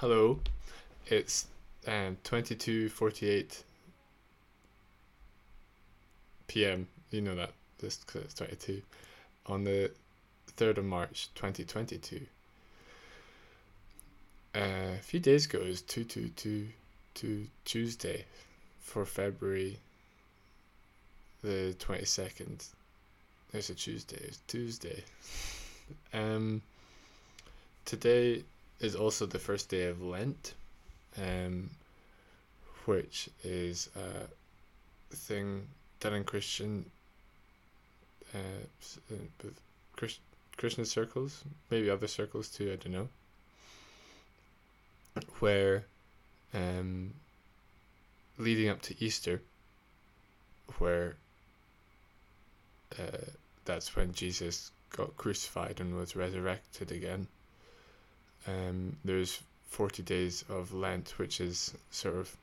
Hello, it's um, 22.48 p.m. You know that, just because it's 22. On the 3rd of March 2022. Uh, a few days ago, it was 222 Tuesday for February the 22nd. There's a Tuesday, it's Tuesday. um, today is also the first day of Lent, um, which is a thing done in Christian uh, Christ, Christian circles, maybe other circles too. I don't know. Where, um, leading up to Easter, where uh, that's when Jesus got crucified and was resurrected again um, there's 40 days of Lent, which is sort of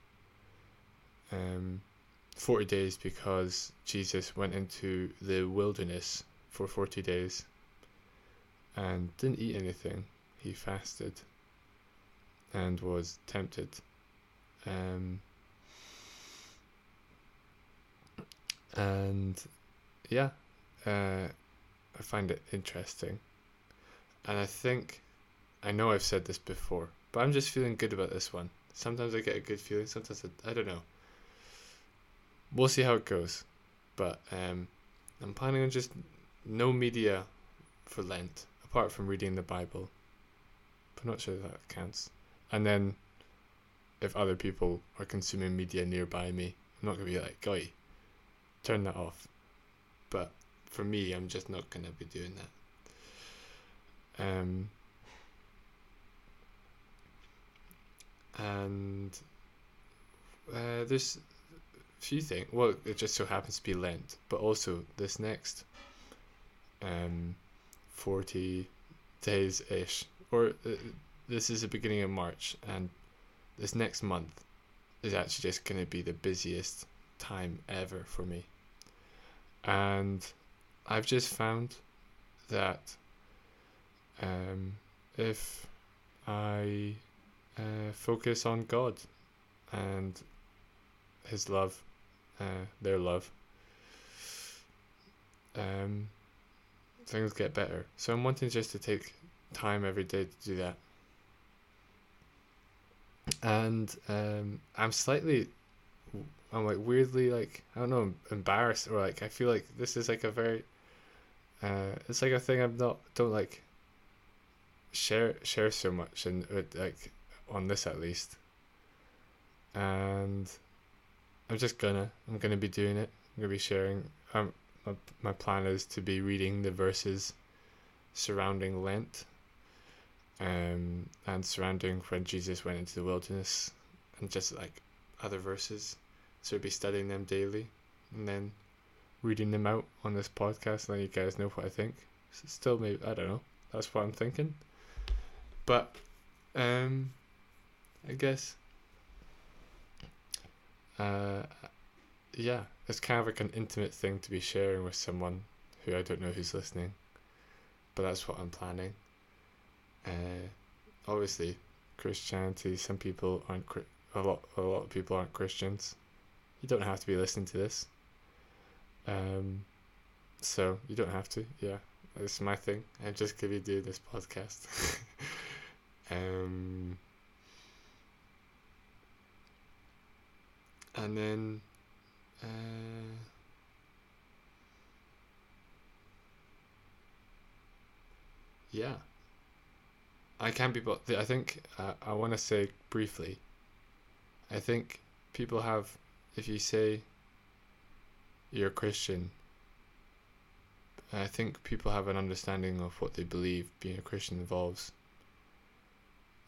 um, 40 days because Jesus went into the wilderness for 40 days and didn't eat anything. He fasted and was tempted. Um, and yeah, uh, I find it interesting. And I think I know I've said this before, but I'm just feeling good about this one. Sometimes I get a good feeling, sometimes I, I don't know. We'll see how it goes. But um, I'm planning on just no media for Lent, apart from reading the Bible. But not sure that counts. And then, if other people are consuming media nearby me, I'm not going to be like, guy, turn that off. But for me, I'm just not going to be doing that. Um, and uh, there's a few things. Well, it just so happens to be Lent, but also this next um, 40 days ish, or uh, this is the beginning of March, and this next month is actually just going to be the busiest time ever for me. And I've just found that um, if I uh, focus on God and His love, uh, their love. Um, things get better. So I'm wanting just to take time every day to do that. And um, I'm slightly, I'm like weirdly like I don't know, embarrassed or like I feel like this is like a very, uh, it's like a thing I'm not don't like share share so much and uh, like on this at least. And I'm just gonna I'm gonna be doing it. I'm gonna be sharing. Um, my my plan is to be reading the verses surrounding Lent, um, and surrounding when Jesus went into the wilderness, and just like other verses. So I'll be studying them daily, and then reading them out on this podcast, and let you guys know what I think. Still, maybe I don't know. That's what I'm thinking. But um, I guess. Uh, yeah, it's kind of like an intimate thing to be sharing with someone who I don't know who's listening, but that's what I'm planning. Uh, obviously, Christianity. Some people aren't. A lot. A lot of people aren't Christians. You don't have to be listening to this. Um, so you don't have to. Yeah, it's my thing. I'm just gonna do this podcast. um. And then uh, yeah. I can't be but i think uh, i want to say briefly i think people have if you say you're a christian i think people have an understanding of what they believe being a christian involves.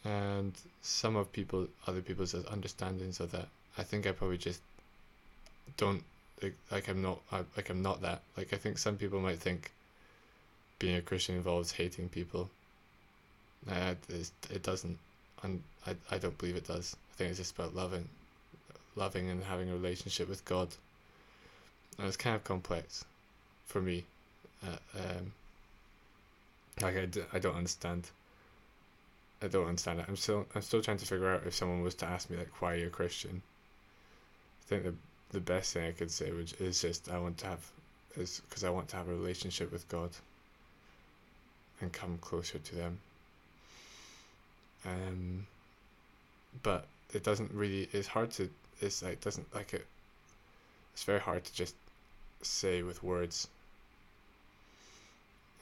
And some of people other people's understandings of that I think I probably just don't like, like I'm not I, like I'm not that. Like I think some people might think being a Christian involves hating people. Uh, it doesn't, and I I don't believe it does. I think it's just about loving, loving and having a relationship with God. And it's kind of complex, for me. Uh, um, like I, d- I don't understand I don't understand it. I'm still I'm still trying to figure out if someone was to ask me like why are you a Christian. I think the the best thing I could say which is just I want to have is because I want to have a relationship with God and come closer to them. Um, but it doesn't really. It's hard to. It's like doesn't like it. It's very hard to just say with words.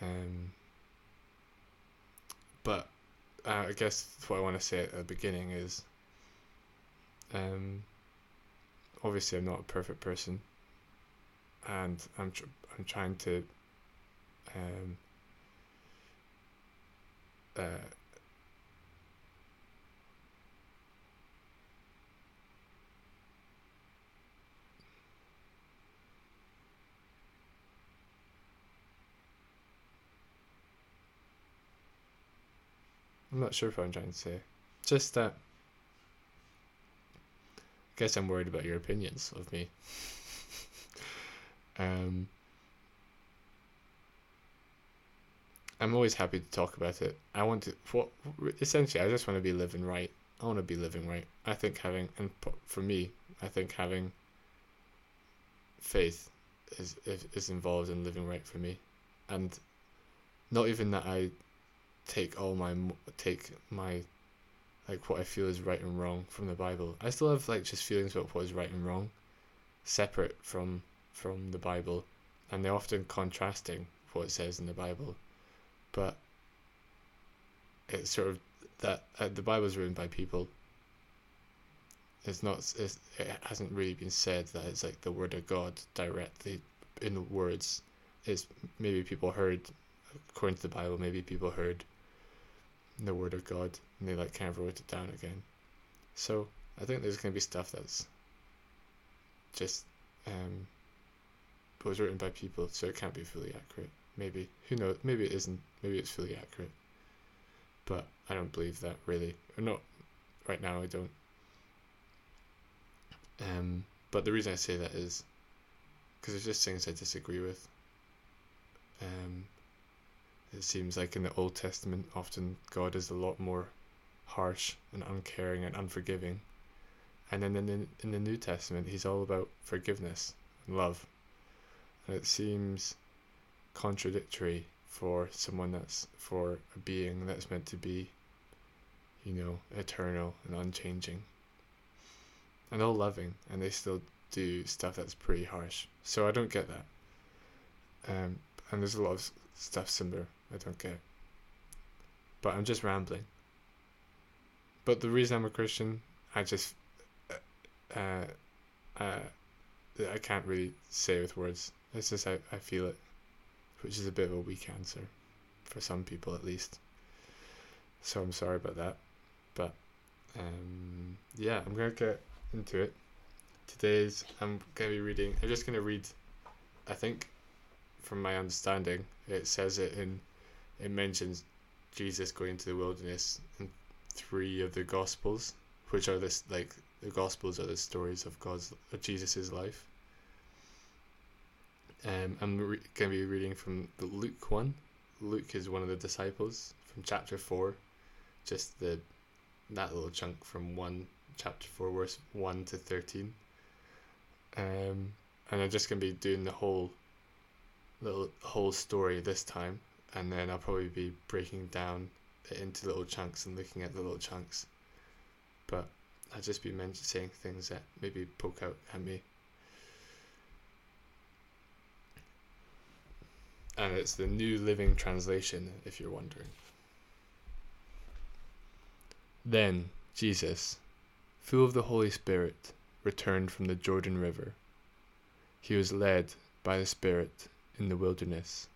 Um, but uh, I guess what I want to say at the beginning is. Um, obviously, I'm not a perfect person, and I'm tr- I'm trying to. Um, uh, I'm not sure if I'm trying to say. Just that. Guess I'm worried about your opinions of me. um, I'm always happy to talk about it. I want to. What essentially, I just want to be living right. I want to be living right. I think having, and for me, I think having faith is is involved in living right for me, and not even that I take all my take my like what I feel is right and wrong from the Bible. I still have like just feelings about what is right and wrong, separate from from the Bible, and they're often contrasting what it says in the Bible, but it's sort of that uh, the Bible is written by people. It's not. It's, it hasn't really been said that it's like the word of God directly in words. It's maybe people heard, according to the Bible, maybe people heard the word of God and they like kind of wrote it down again. So I think there's gonna be stuff that's just um was written by people, so it can't be fully accurate. Maybe who knows? Maybe it isn't. Maybe it's fully accurate. But I don't believe that really, or not right now. I don't. Um, but the reason I say that is because there's just things I disagree with. Um, it seems like in the Old Testament, often God is a lot more harsh and uncaring and unforgiving. And then in the, in the New Testament, he's all about forgiveness and love. And it seems contradictory for someone that's, for a being that's meant to be, you know, eternal and unchanging. And all loving, and they still do stuff that's pretty harsh. So I don't get that. Um, and there's a lot of stuff similar I don't get. But I'm just rambling. But the reason I'm a Christian, I just, uh, uh, I can't really say with words. It's just I, I feel it, which is a bit of a weak answer, for some people at least. So I'm sorry about that, but um, yeah, I'm gonna get into it. Today's I'm gonna be reading. I'm just gonna read. I think, from my understanding, it says it in it mentions Jesus going into the wilderness in three of the Gospels, which are this like the Gospels are the stories of God's of Jesus's life. Um, I'm re- going to be reading from the Luke one. Luke is one of the disciples from chapter four, just the that little chunk from one chapter four, verse one to thirteen. Um, and I'm just going to be doing the whole little whole story this time and then I'll probably be breaking down it into little chunks and looking at the little chunks. But I'll just be mentioning things that maybe poke out at me. And it's the New Living Translation, if you're wondering. Then Jesus, full of the Holy Spirit, returned from the Jordan River. He was led by the Spirit in the wilderness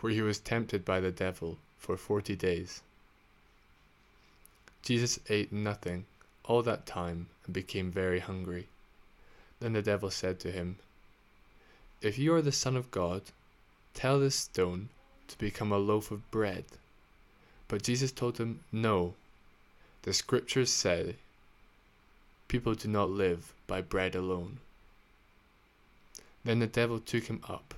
where he was tempted by the devil for forty days. Jesus ate nothing all that time and became very hungry. Then the devil said to him, If you are the Son of God, tell this stone to become a loaf of bread. But Jesus told him, No. The scriptures say, People do not live by bread alone. Then the devil took him up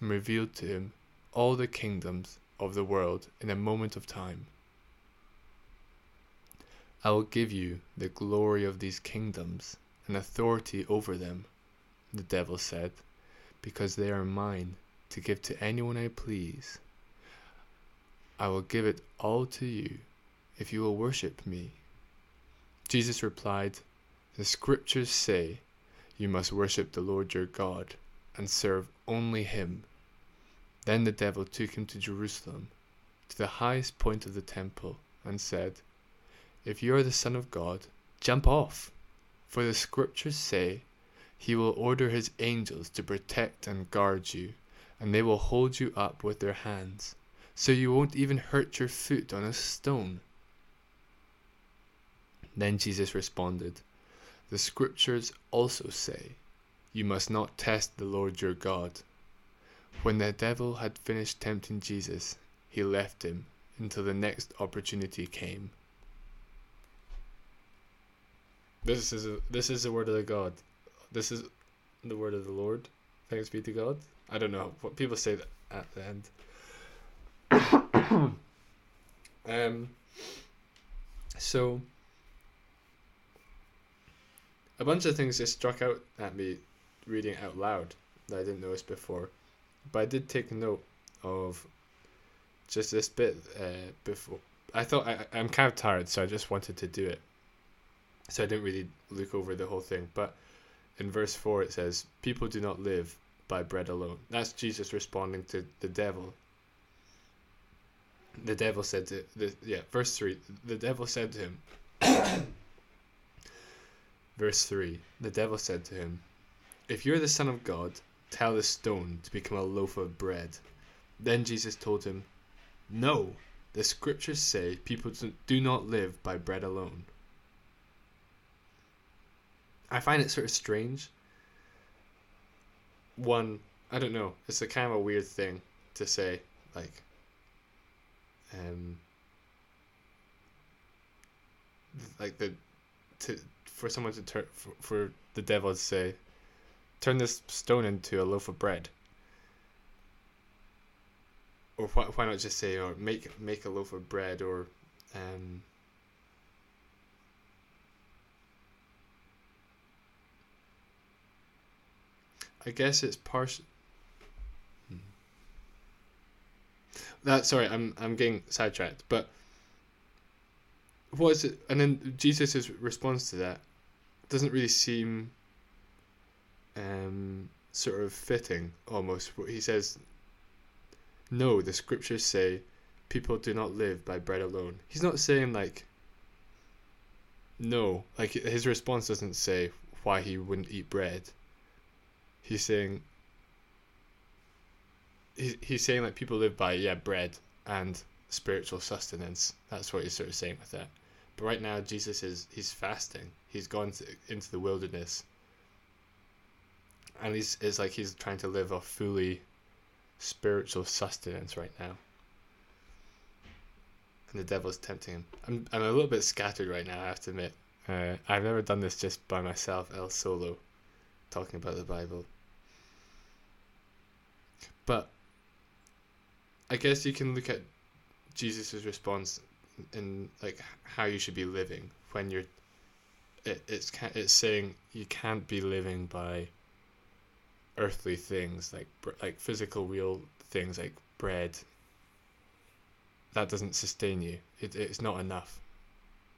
and revealed to him all the kingdoms of the world in a moment of time. I will give you the glory of these kingdoms and authority over them, the devil said, because they are mine to give to anyone I please. I will give it all to you if you will worship me. Jesus replied, The scriptures say you must worship the Lord your God and serve only him. Then the devil took him to Jerusalem, to the highest point of the temple, and said, If you are the Son of God, jump off, for the scriptures say he will order his angels to protect and guard you, and they will hold you up with their hands so you won't even hurt your foot on a stone. Then Jesus responded, The scriptures also say, You must not test the Lord your God. When the devil had finished tempting Jesus, he left him until the next opportunity came. This is a, this is the word of the God. This is the word of the Lord. Thanks be to God. I don't know what people say that at the end. um, so a bunch of things just struck out at me reading out loud that I didn't notice before, but I did take note of just this bit uh, before. I thought I, I'm kind of tired, so I just wanted to do it. So I didn't really look over the whole thing. But in verse 4, it says, People do not live by bread alone. That's Jesus responding to the devil the devil said to the yeah verse three. The devil said to him. verse three. The devil said to him, "If you're the son of God, tell the stone to become a loaf of bread." Then Jesus told him, "No, the scriptures say people do not live by bread alone." I find it sort of strange. One, I don't know. It's a kind of a weird thing to say, like um, like the to for someone to turn for, for the devil to say turn this stone into a loaf of bread or why, why not just say or make make a loaf of bread or um, I guess it's partial that sorry, I'm I'm getting sidetracked, but what is it? And then Jesus' response to that doesn't really seem um, sort of fitting almost. He says, "No, the scriptures say people do not live by bread alone." He's not saying like no, like his response doesn't say why he wouldn't eat bread. He's saying he, he's saying like people live by yeah bread and spiritual sustenance. That's what he's sort of saying with that. But right now Jesus is he's fasting. He's gone to, into the wilderness, and he's it's like he's trying to live a fully spiritual sustenance right now. And the devil's tempting him. I'm I'm a little bit scattered right now. I have to admit. Uh, I've never done this just by myself, el solo, talking about the Bible. But I guess you can look at Jesus' response in like how you should be living when you're. It, it's it's saying you can't be living by earthly things like like physical real things like bread. That doesn't sustain you. It, it's not enough.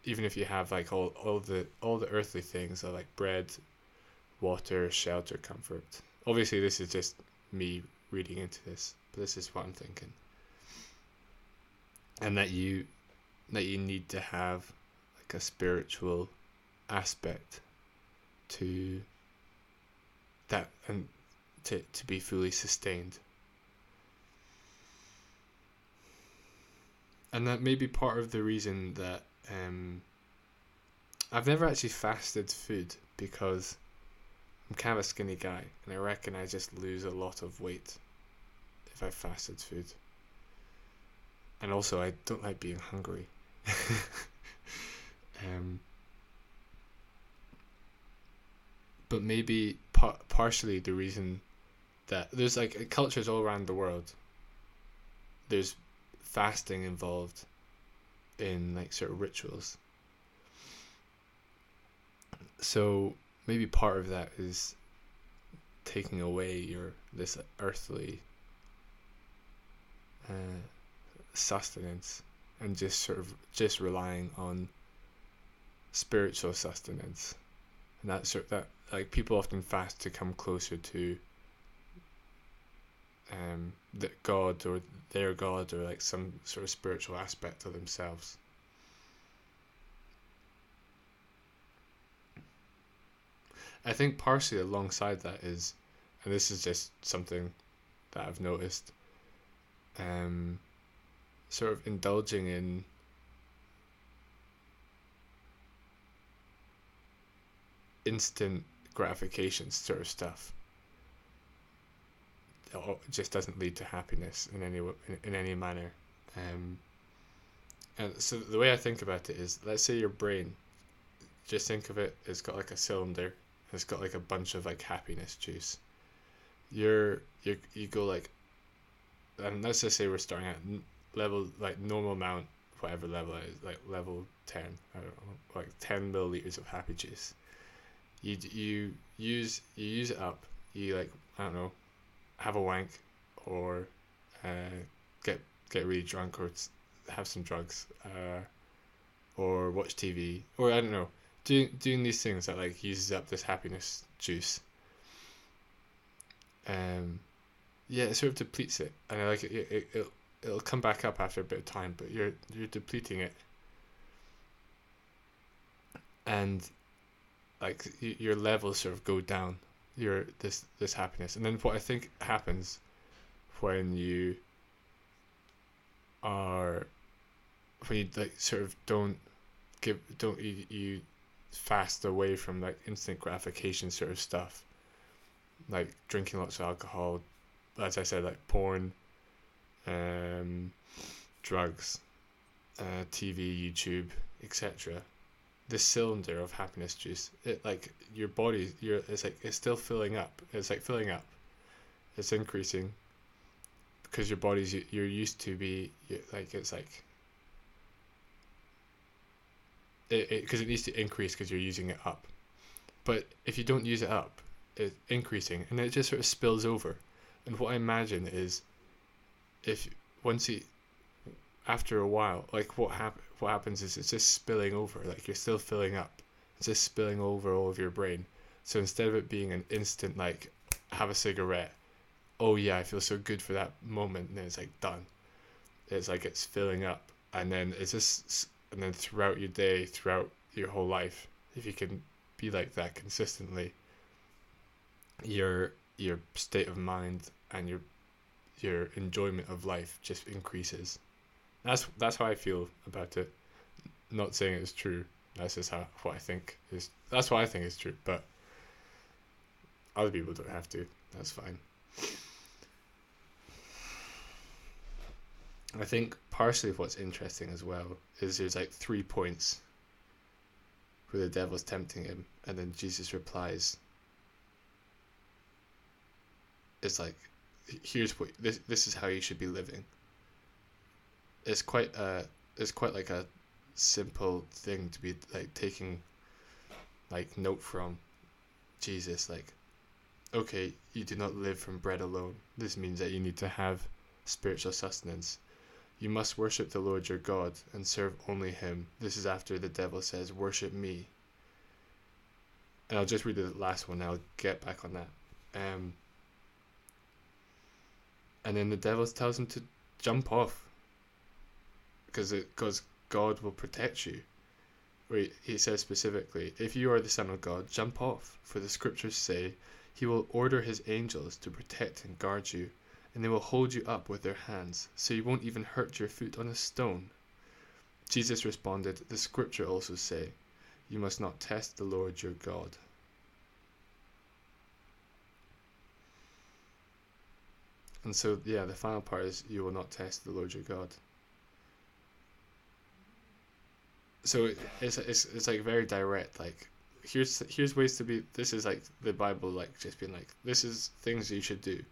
Even if you have like all, all the all the earthly things are like bread, water, shelter, comfort. Obviously, this is just me reading into this, but this is what I'm thinking and that you that you need to have like a spiritual aspect to that and to, to be fully sustained and that may be part of the reason that um, I've never actually fasted food because I'm kind of a skinny guy and I reckon I just lose a lot of weight if I fasted food and also I don't like being hungry. um, but maybe par- partially the reason that there's like cultures all around the world. There's fasting involved in like sort of rituals, so maybe part of that is taking away your this earthly uh, sustenance and just sort of just relying on spiritual sustenance and that sort of, that like people often fast to come closer to um that God or their God or like some sort of spiritual aspect of themselves. I think partially alongside that is, and this is just something that I've noticed, um, sort of indulging in instant gratification sort of stuff just doesn't lead to happiness in any in, in any manner um, and so the way I think about it is let's say your brain just think of it it's got like a cylinder it's got like a bunch of like happiness juice you're you you go like and let's just say we're starting at level like normal amount whatever level it is like level 10 I don't know like 10 milliliters of happy juice you you use you use it up. You like I don't know, have a wank, or uh, get get really drunk, or have some drugs, uh, or watch TV, or I don't know, doing doing these things that like uses up this happiness juice. Um, yeah, it sort of depletes it, and like it. It it it'll, it'll come back up after a bit of time, but you're you're depleting it. And like your levels sort of go down your this this happiness. And then what i think happens when you are when you like sort of don't give don't you, you fast away from like instant gratification sort of stuff like drinking lots of alcohol as i said like porn um drugs uh, tv youtube etc this cylinder of happiness juice it like your body you're it's like it's still filling up. It's like filling up. It's increasing. Because your body's you're used to be like it's like it because it, it needs to increase because you're using it up. But if you don't use it up it's increasing and it just sort of spills over. And what i imagine is if once you after a while like what happened what happens is it's just spilling over. Like you're still filling up. It's just spilling over all of your brain. So instead of it being an instant like have a cigarette, oh yeah, I feel so good for that moment, and then it's like done. It's like it's filling up, and then it's just and then throughout your day, throughout your whole life, if you can be like that consistently, your your state of mind and your your enjoyment of life just increases. That's that's how I feel about it. Not saying it's true. That's just how what I think is. That's what I think is true. But other people don't have to. That's fine. I think partially what's interesting as well is there's like three points where the devil's tempting him, and then Jesus replies. It's like, here's what this this is how you should be living it's quite a it's quite like a simple thing to be like taking like note from Jesus like okay you do not live from bread alone. This means that you need to have spiritual sustenance. You must worship the Lord your God and serve only him. This is after the devil says worship me and I'll just read the last one I'll get back on that. Um and then the devil tells him to jump off because because God will protect you. Where he says specifically, if you are the son of God, jump off, for the scriptures say, He will order His angels to protect and guard you, and they will hold you up with their hands, so you won't even hurt your foot on a stone. Jesus responded, The scripture also say, You must not test the Lord your God. And so, yeah, the final part is, You will not test the Lord your God. So it's, it's it's like very direct like here's here's ways to be this is like the bible like just being like this is things you should do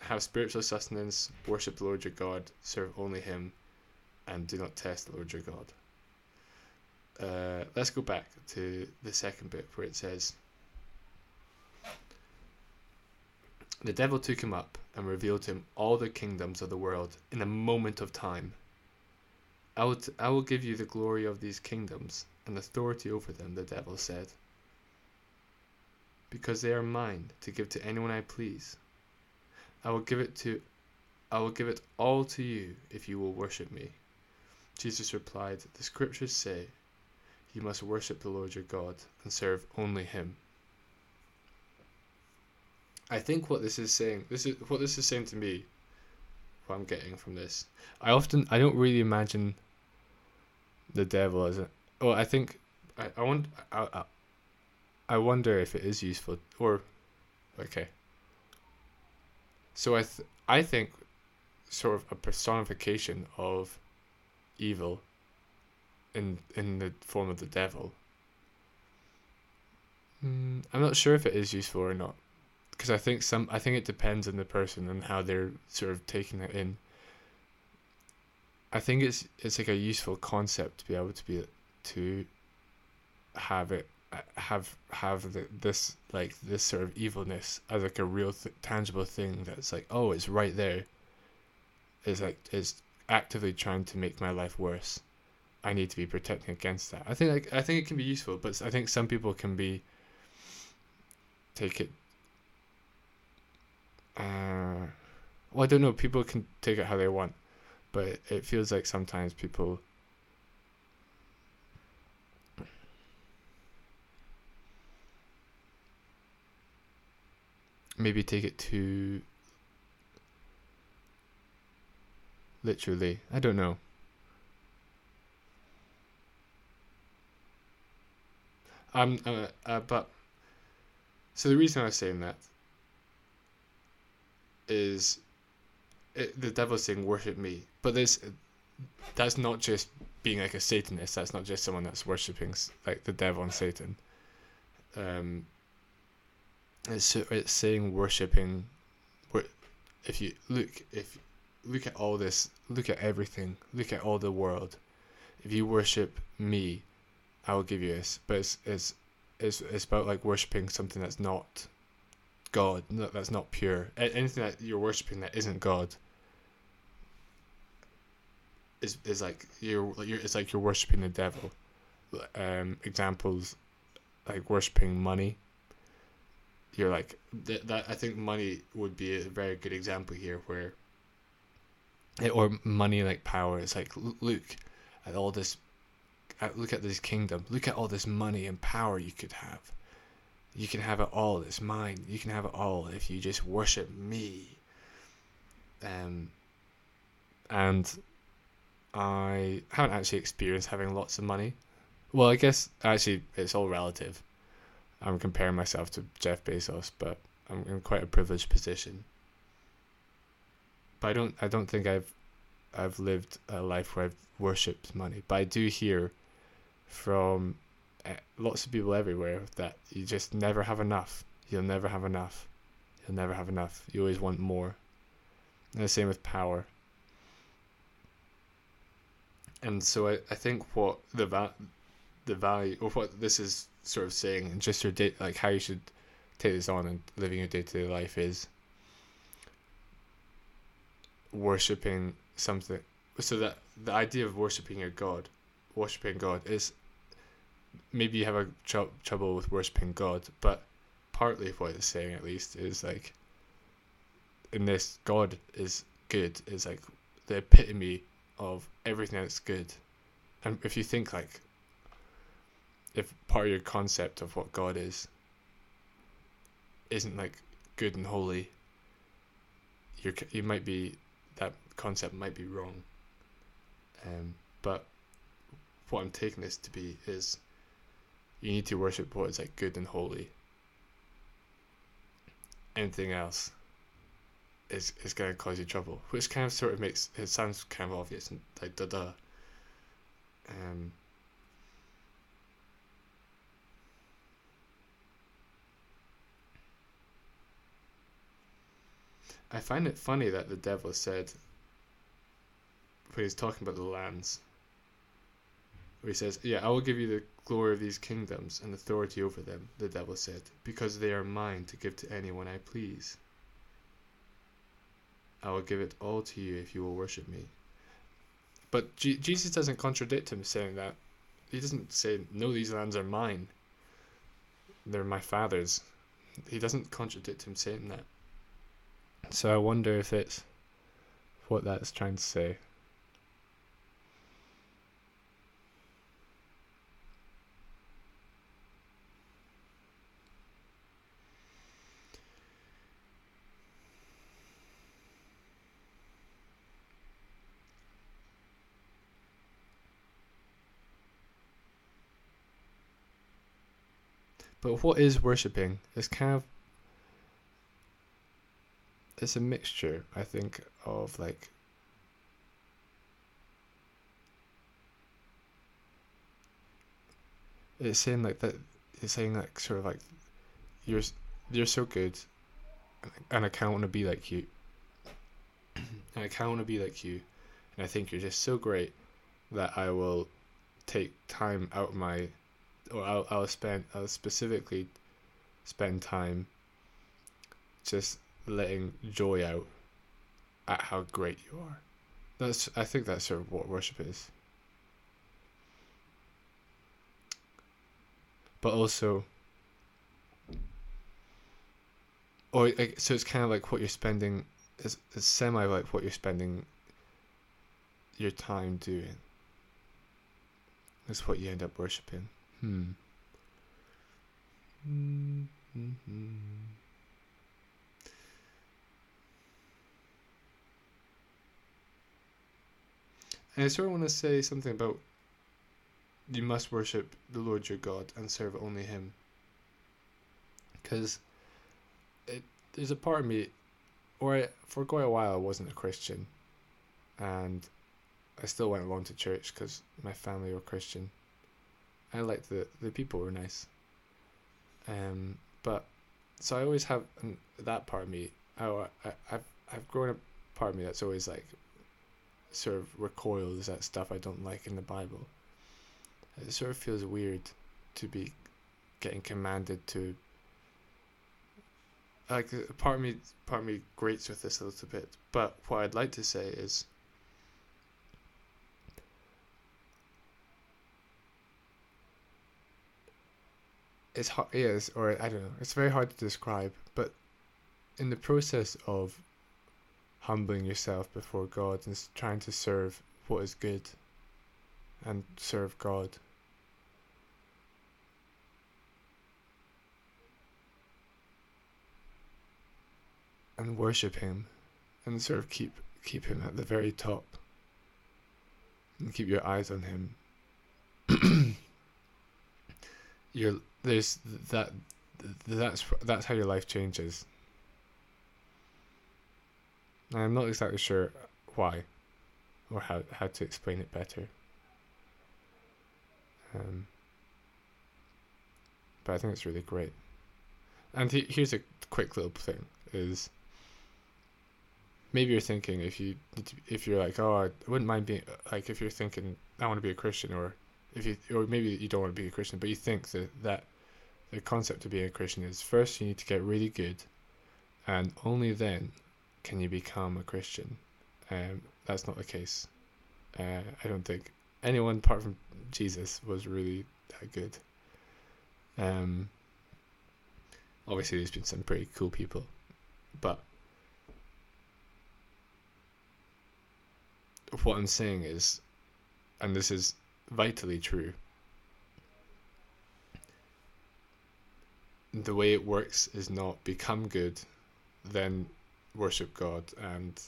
have spiritual sustenance worship the lord your god serve only him and do not test the lord your god uh, let's go back to the second bit where it says, The devil took him up and revealed to him all the kingdoms of the world in a moment of time. I will, t- I will give you the glory of these kingdoms and authority over them, the devil said, because they are mine to give to anyone I please. I will give it to I will give it all to you if you will worship me. Jesus replied, The scriptures say, You must worship the Lord your God and serve only him. I think what this is saying this is what this is saying to me what I'm getting from this. I often I don't really imagine the devil as a well I think I, I want I, I, I wonder if it is useful or okay. So I th- I think sort of a personification of evil in in the form of the devil. Mm, I'm not sure if it is useful or not, because I think some I think it depends on the person and how they're sort of taking it in. I think it's it's like a useful concept to be able to be to have it uh, have have the, this like this sort of evilness as like a real th- tangible thing that's like oh it's right there. Is like is actively trying to make my life worse. I need to be protecting against that. I think like i think it can be useful but i think some people can be take it uh well i don't know people can take it how they want but it, feels like sometimes people maybe take it too literally. I don't know. Um, uh, uh, but so the reason I was saying that is it, the devil's saying worship me, but this that's not just being like a Satanist. That's not just someone that's worshiping like the devil and Satan. Um, it's it's saying worshiping. If you look, if look at all this, look at everything, look at all the world. If you worship me, I will give you this. But it's it's it's, it's about like worshiping something that's not God, that's not pure. Anything that you're worshiping that isn't God is is like you're, you're it's like you're worshiping the devil. Um, examples like worshiping money you're like th- that i think money would be a very good example here where or money like power it's like look at all this look at this kingdom look at all this money and power you could have you can have it all. It's mine. You can have it all if you just worship me. Um and i haven't actually experienced having lots of money. Well i guess actually it's all relative. I'm comparing myself to Jeff Bezos, but I'm in quite a privileged position. But I don't I don't think I've I've lived a life where I've worshipped money. But I do hear from Eh, lots of people everywhere that you just never have enough. You'll never have enough. You'll never have enough. You always want more. And the same with power. And so I, I think what the va- the value or what this is sort of saying and just your day like how you should take this on and living your day-to-day life is worshipping something so that the idea of worshipping your god worshipping god is maybe you have a tr- trouble with worshipping god but partly of what it's saying at least is like in this god is good is like the epitome of everything that's good and if you think like if part of your concept of what God is isn't like good and holy, you you might be that concept might be wrong. Um, but what I'm taking this to be is you need to worship what is like good and holy. Anything else is is gonna cause you trouble, which kind of sort of makes it sounds kind of obvious and like da da. Um, I find it funny that the devil said, when he's talking about the lands, where he says, "Yeah, I will give you the glory of these kingdoms and authority over them." The devil said, "Because they are mine to give to anyone I please." I will give it all to you if you will worship me. But G- Jesus doesn't contradict him saying that. He doesn't say, No, these lands are mine. They're my father's. He doesn't contradict him saying that. So I wonder if it's what that's trying to say. But what is worshipping? It's kind of it's a mixture, I think, of like it's saying like that it's saying like sort of like you're you're so good and I can't want to be like you and I can't want to be like you and I think you're just so great that I will take time out of my or I'll, I'll spend I'll specifically spend time just letting joy out at how great you are. That's I think that's sort of what worship is. But also or so it's kind of like what you're spending it's, it's semi like what you're spending your time doing. That's what you end up worshipping. Hmm. Mm-hmm. And I sort of want to say something about you must worship the Lord your God and serve only Him. Because there's a part of me, or I, for quite a while I wasn't a Christian, and I still went along to church because my family were Christian. I liked the the people were nice. Um, but so I always have that part of me. I, I I've I've grown a part of me that's always like sort of recoils at stuff I don't like in the Bible. It sort of feels weird to be getting commanded to like part of me part of me grates with this a little bit but what i'd like to say is it's hard, yes, or I don't know. It's very hard to describe, but in the process of humbling yourself before God and trying to serve what is good and serve God. And worship him and sort of keep keep him at the very top and keep your eyes on him. you're there's that that's that's how your life changes. I'm not exactly sure why or how how to explain it better. Um, but I think it's really great. And he, here's a quick little thing: is maybe you're thinking if you if you're like, oh, I wouldn't mind being like if you're thinking I want to be a Christian, or if you or maybe you don't want to be a Christian, but you think that that the concept of being a Christian is first you need to get really good, and only then can you become a Christian. Um, that's not the case. Uh, I don't think anyone apart from Jesus was really that good. Um, obviously, there's been some pretty cool people, but what I'm saying is, and this is vitally true, the way it works is not become good, then worship God and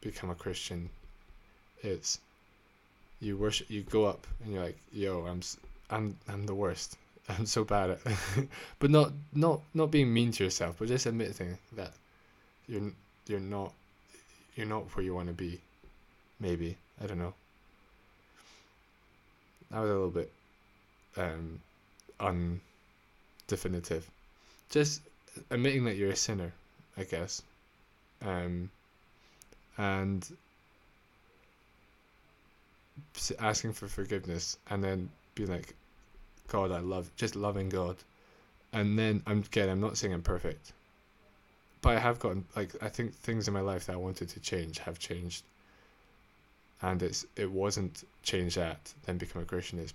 become a Christian. It's you worship, you go up and you're like, yo, I'm, I'm, I'm the worst. I'm so bad at, but not, not, not being mean to yourself, but just admitting that you're, you're not, you're not where you want to be. Maybe I don't know. That was a little bit um, undefinitive just admitting that you're a sinner, I guess, um, and asking for forgiveness, and then being like, God, I love just loving God, and then I'm again I'm not saying I'm perfect, but I have gotten like I think things in my life that I wanted to change have changed. And it's it wasn't change that then become a Christian. It's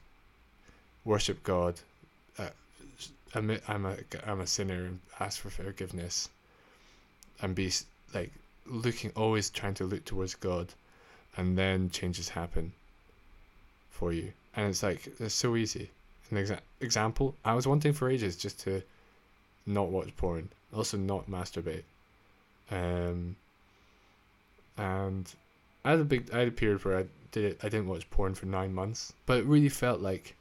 worship God, uh, I'm a I'm a sinner and ask for forgiveness, and be like looking always trying to look towards God, and then changes happen. For you, and it's like it's so easy. An exa- example: I was wanting for ages just to not watch porn, also not masturbate, um, and I had a big I had a period where I did. I didn't watch porn for nine months, but it really felt like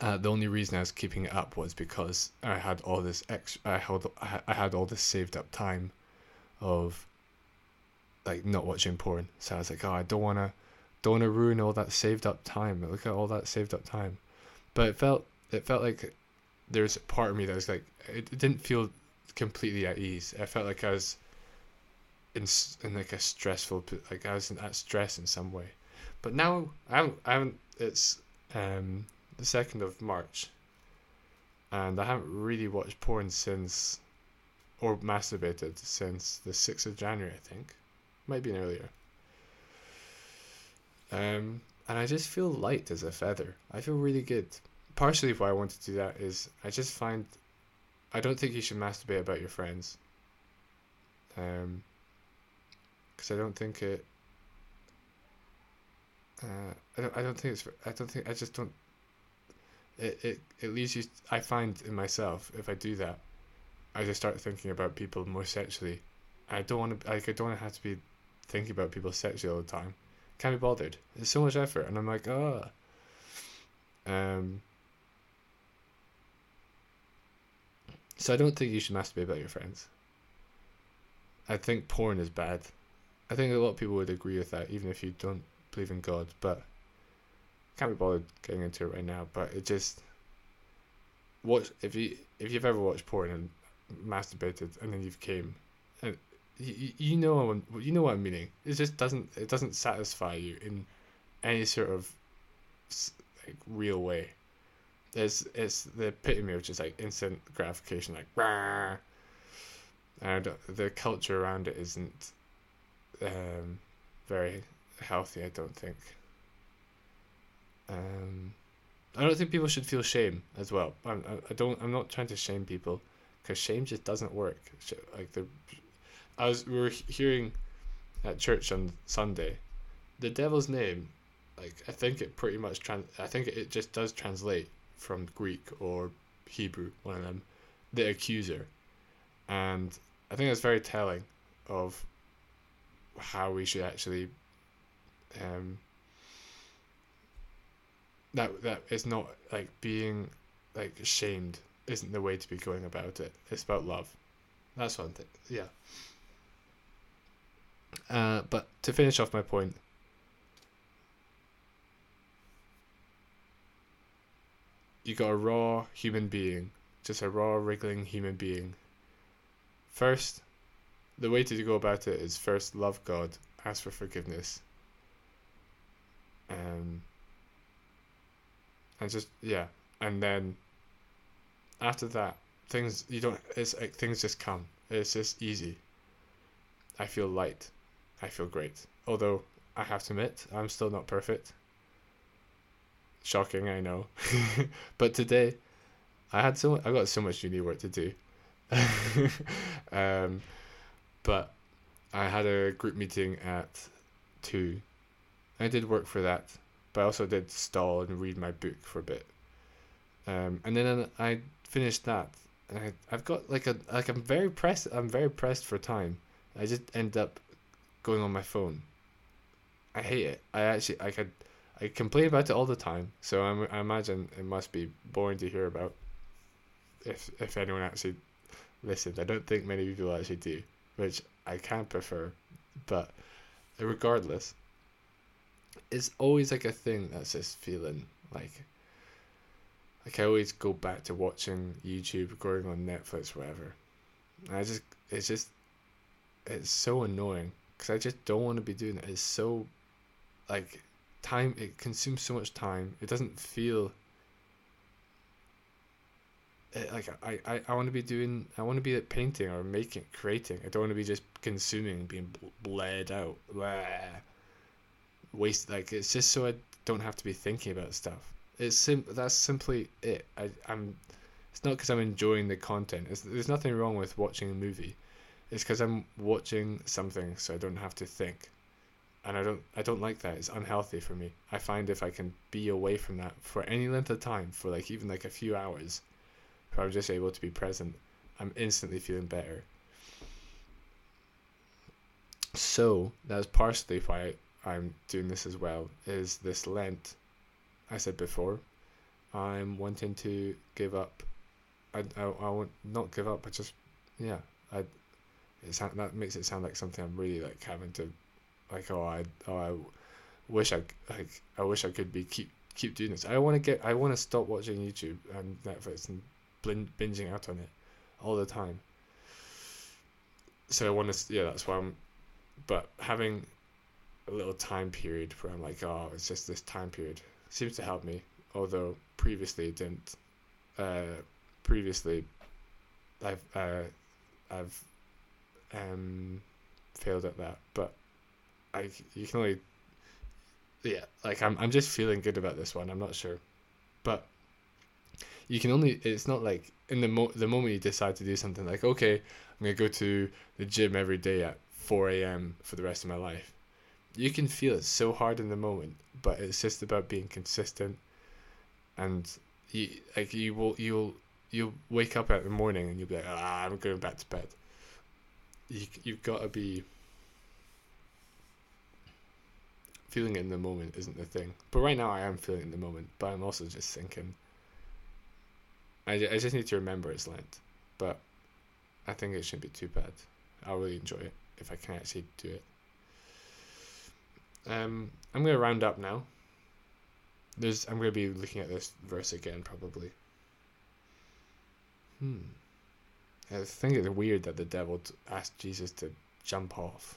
uh, the only reason I was keeping it up was because I had all this extra. I had I had all this saved up time, of like not watching porn. So I was like, oh, I don't wanna, don't wanna ruin all that saved up time. Look at all that saved up time, but it felt it felt like there's a part of me that was like it, it didn't feel completely at ease. I felt like I was in in like a stressful like I was in that stress in some way. But now I haven't, I haven't it's um the 2nd of March. And I haven't really watched porn since, or masturbated since the 6th of January, I think. Might be earlier. Um, and I just feel light as a feather. I feel really good. Partially why I want to do that is I just find I don't think you should masturbate about your friends. Um, because I don't think it. Uh, I don't. I don't think it's. I don't think. I just don't it, it, it leads you i find in myself if i do that i just start thinking about people more sexually. I don't want to like i don't want to have to be thinking about people sexually all the time. Can't be bothered. It's so much effort and i'm like oh um so i don't think you should masturbate about your friends. I think porn is bad. I think a lot of people would agree with that even if you don't believe in god but can't be bothered getting into it right now, but it just watch if you if you've ever watched porn and masturbated and then you've came and you, you know you know what I'm meaning. It just doesn't it doesn't satisfy you in any sort of like real way. There's it's the epitome of just like instant gratification, like and the culture around it isn't um, very healthy. I don't think. Um, I don't think people should feel shame as well. I'm, I don't. I'm not trying to shame people because shame just doesn't work. Like the, I was we were hearing at church on Sunday, the devil's name, like I think it pretty much trans. I think it just does translate from Greek or Hebrew, one of them, the accuser, and I think that's very telling of how we should actually um, that that is not like being like shamed isn't the way to be going about it. It's about love. That's one thing. Yeah. Uh, but to finish off my point, you got a raw human being, just a raw wriggling human being. First, the way to go about it is first love God, ask for forgiveness. Um, and just yeah. And then after that things you don't it's like things just come. It's just easy. I feel light. I feel great. Although i have to admit i'm still not perfect. Shocking i know. But today i had so i got so much uni work to do. Um, but i had a group meeting at 2 i did work for that but I also did stall and read my book for a bit. Um, and then I finished that. And I, I've got like a like I'm very pressed. I'm very pressed for time. I just end up going on my phone. I hate it. I actually I could I complain about it all the time. So I'm, I imagine it must be boring to hear about. If if anyone actually listens, I don't think many people actually do, which I can prefer. But regardless, it's always like a thing that's this feeling like like I always go back to watching YouTube, going on Netflix, whatever. I just it's just it's so annoying because I just don't want to be doing it. It's so like time it consumes so much time. It doesn't feel it, like I, I, I want to be doing I want to be like painting or making creating. I don't want to be just consuming, being bled out. Blah. Waste like it's just so I don't have to be thinking about stuff. It's sim that's simply it. I I'm it's not because I'm enjoying the content. It's, there's nothing wrong with watching a movie. It's because I'm watching something so I don't have to think and I don't I don't like that. It's unhealthy for me. I find if I can be away from that for any length of time, for like even like a few hours, if I'm just able to be present, I'm instantly feeling better. So that's partially why I'm doing this as well. Is this Lent? I said before, I'm wanting to give up. I I, I want not give up, but just yeah. I it sound, that makes it sound like something I'm really like having to like oh I oh I wish I like I wish I could be keep keep doing this. I want to get I want to stop watching YouTube and Netflix and binging out on it all the time. So I want to yeah that's why I'm, but having a little time period where I'm like oh it's just this time period seems to help me. Although previously it didn't. Uh, previously, I've uh, I've um failed at that, but I you can only yeah like I'm I'm just feeling good about this one. I'm not sure, but you can only it's not like in the mo the moment you decide to do something like okay I'm gonna go to the gym every day at 4 a.m. for the rest of my life. You can feel it so hard in the moment, but it's just about being consistent, and you like you will you'll you'll wake up at the morning and you'll be like ah I'm going back to bed. You you've got to be feeling it in the moment isn't the thing. But right now I am feeling it in the moment. But I'm also just thinking. I, I just need to remember it's Lent. But I think it shouldn't be too bad. I'll really enjoy it if I can actually do it. Um, I'm going to round up now. There's, I'm going to be looking at this verse again probably. Hmm. I think it's weird that the devil asked Jesus to jump off.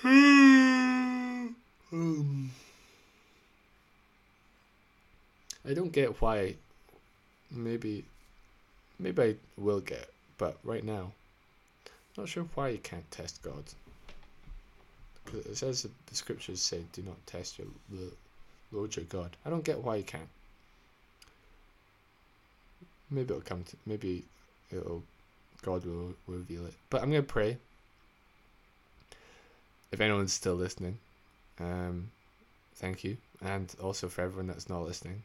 um, I don't get why. Maybe, maybe I will get, but right now, not sure why you can't test God. Because it says the scriptures say, "Do not test your Lord your God." I don't get why you can't. Maybe it'll come to. Maybe it'll. God will reveal it. But I'm gonna pray if anyone's still listening, um, thank you, and also for everyone that's not listening,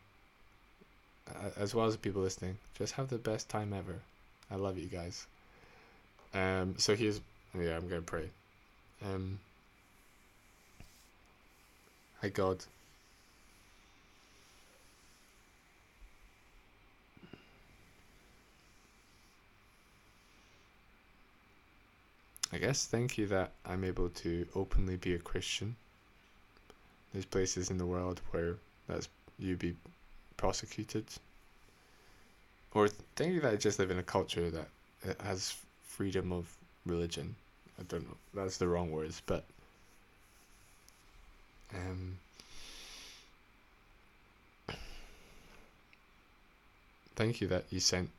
as well as the people listening, just have the best time ever. I love you guys. Um, so here's yeah, I'm gonna pray. Um, hi God. I guess thank you that I'm able to openly be a Christian. There's places in the world where that's you be prosecuted. Or thank you that I just live in a culture that has freedom of religion. I don't know. That's the wrong words, but um, thank you that you sent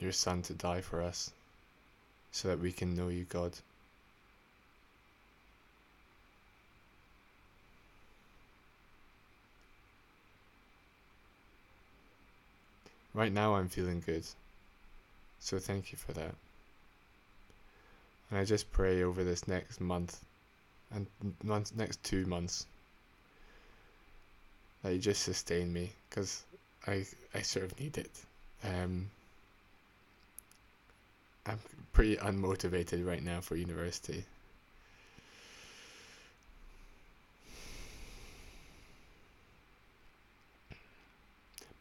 your son to die for us so that we can know you, God. Right now, I'm feeling good. So thank you for that. And I just pray over this next month and month, next two months that you just sustain me because I, I sort of need it. Um, I'm pretty unmotivated right now for university.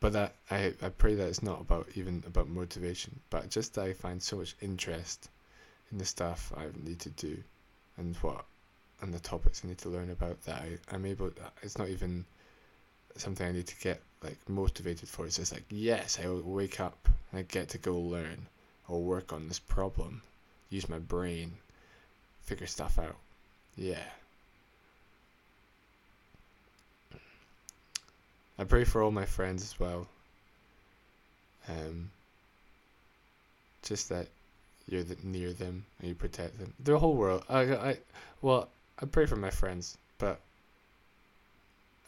But that I, I pray that it's not about even about motivation but just I find so much interest in the stuff I need to do and what and the topics I need to learn about that I, I'm able it's not even something I need to get like motivated for it's just like yes I wake up and I get to go learn or work on this problem use my brain, figure stuff out. Yeah. I pray for all my friends as well. Um, just that you're near them and you protect them. The whole world. I, I, well, I pray for my friends, but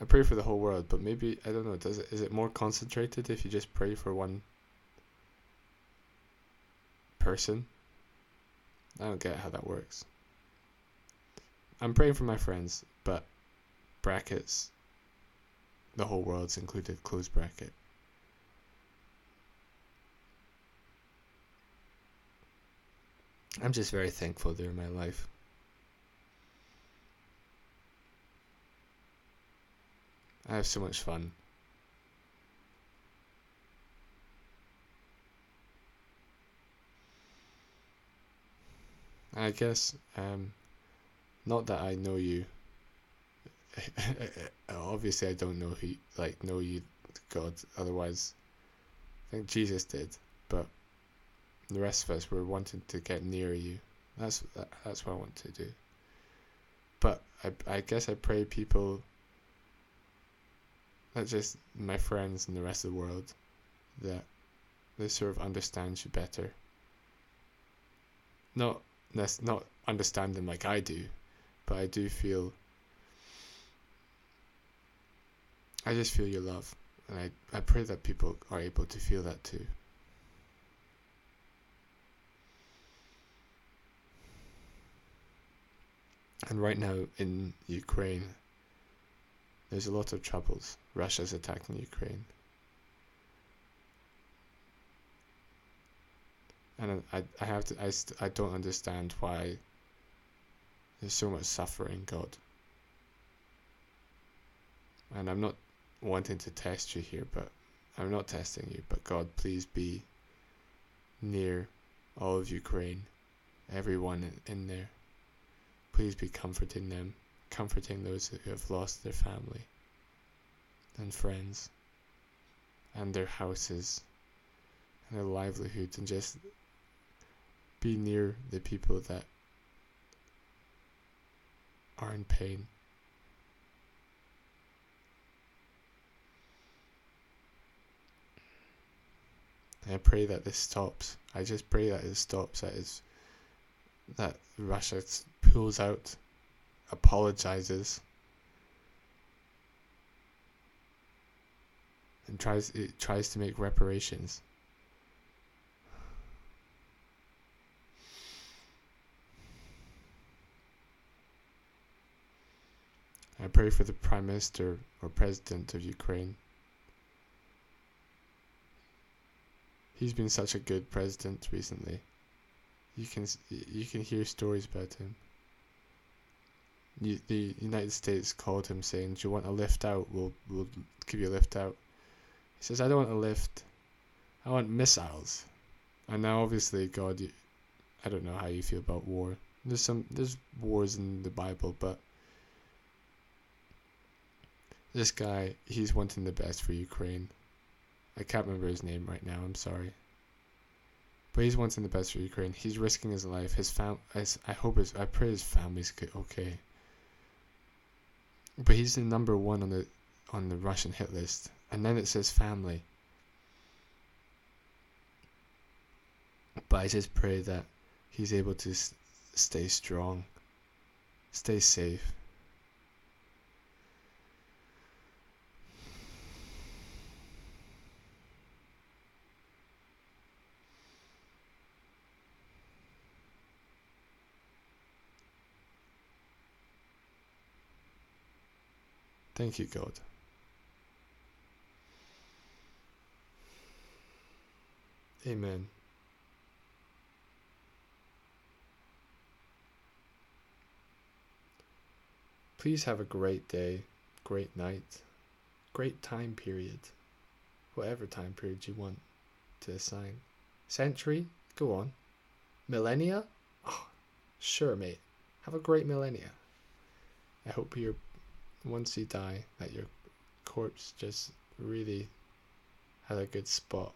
I pray for the whole world. But maybe I don't know. Does it is it more concentrated if you just pray for one person? I don't get how that works. I'm praying for my friends, but brackets. The whole world's included. Close bracket. I'm just very thankful they're in my life. I have so much fun. I guess, um, not that I know you. Obviously, I don't know who, like, know you, God. Otherwise, I think Jesus did. But the rest of us were wanting to get near you. That's that, that's what I want to do. But I I guess I pray people. Not just my friends and the rest of the world, that they sort of understand you better. Not not understand them like I do, but I do feel. I just feel your love, and I, I pray that people are able to feel that too. And right now in Ukraine, there's a lot of troubles. Russia's attacking Ukraine. And I, I have to, I, st- I don't understand why there's so much suffering, God. And I'm not wanting to test you here, but I'm not testing you, but God, please be near all of Ukraine, everyone in, there. Please be comforting them, comforting those who have lost their family and friends and their houses and their livelihoods, and just be near the people that are in pain. I pray that this stops. I just pray that it stops. That is that Russia pulls out, apologizes, and tries it tries to make reparations. I pray for the Prime Minister or President of Ukraine. He's been such a good president recently. You can you can hear stories about him. You, the United States called him saying, "Do you want a lift out? We'll we'll give you a lift out." He says, "I don't want a lift. I want missiles." And now, obviously, God, you, I don't know how you feel about war. There's some there's wars in the Bible, but this guy, he's wanting the best for Ukraine. I can't remember his name right now. I'm sorry. But he's wanting the best for Ukraine. He's risking his life. His fam. I hope his. I pray his family's okay. But he's the number one on the on the Russian hit list, and then it says family. But I just pray that he's able to stay strong, stay safe. Thank you, God. Amen. Please have a great day, great night, great time period, whatever time period you want to assign. Century? Go on. Millennia? Oh, sure, mate. Have a great millennia. I hope you're once you die, that your corpse just really has a good spot.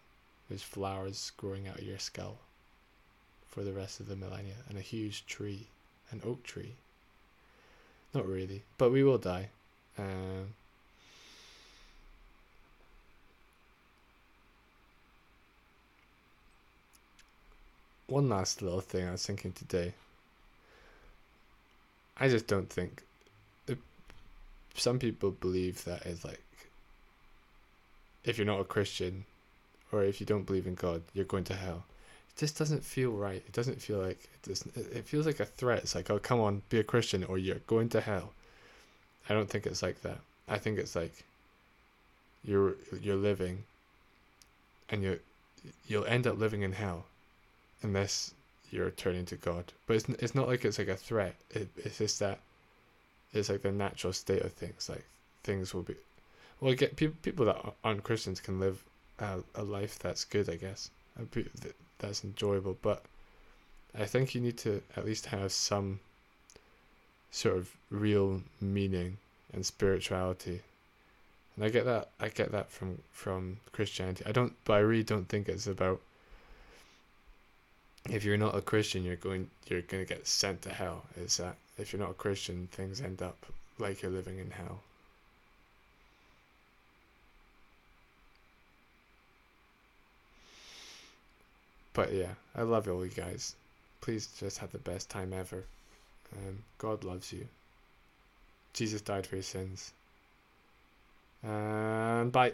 There's flowers growing out of your skull for the rest of the millennia and a huge tree, an oak tree. Not really, but we will die. Um, one last little thing I was thinking today. I just don't think. Some people believe that is like. If you're not a Christian, or if you don't believe in God, you're going to hell. It just doesn't feel right. It doesn't feel like it. Doesn't, it feels like a threat. It's like, oh, come on, be a Christian, or you're going to hell. I don't think it's like that. I think it's like. You're you're living. And you, you'll end up living in hell unless you're turning to God. But it's it's not like it's like a threat. It, it's just that it's like the natural state of things. Like things will be. Well, get people people that aren't Christians can live a, a life that's good, I guess. That's enjoyable, but I think you need to at least have some sort of real meaning and spirituality. And I get that. I get that from from Christianity. I don't, but I really don't think it's about if you're not a Christian, you're going you're to get sent to hell. Is that if you're not a Christian, things end up like you're living in hell. But yeah, I love all you guys. Please just have the best time ever. Um, God loves you. Jesus died for your sins. And bye.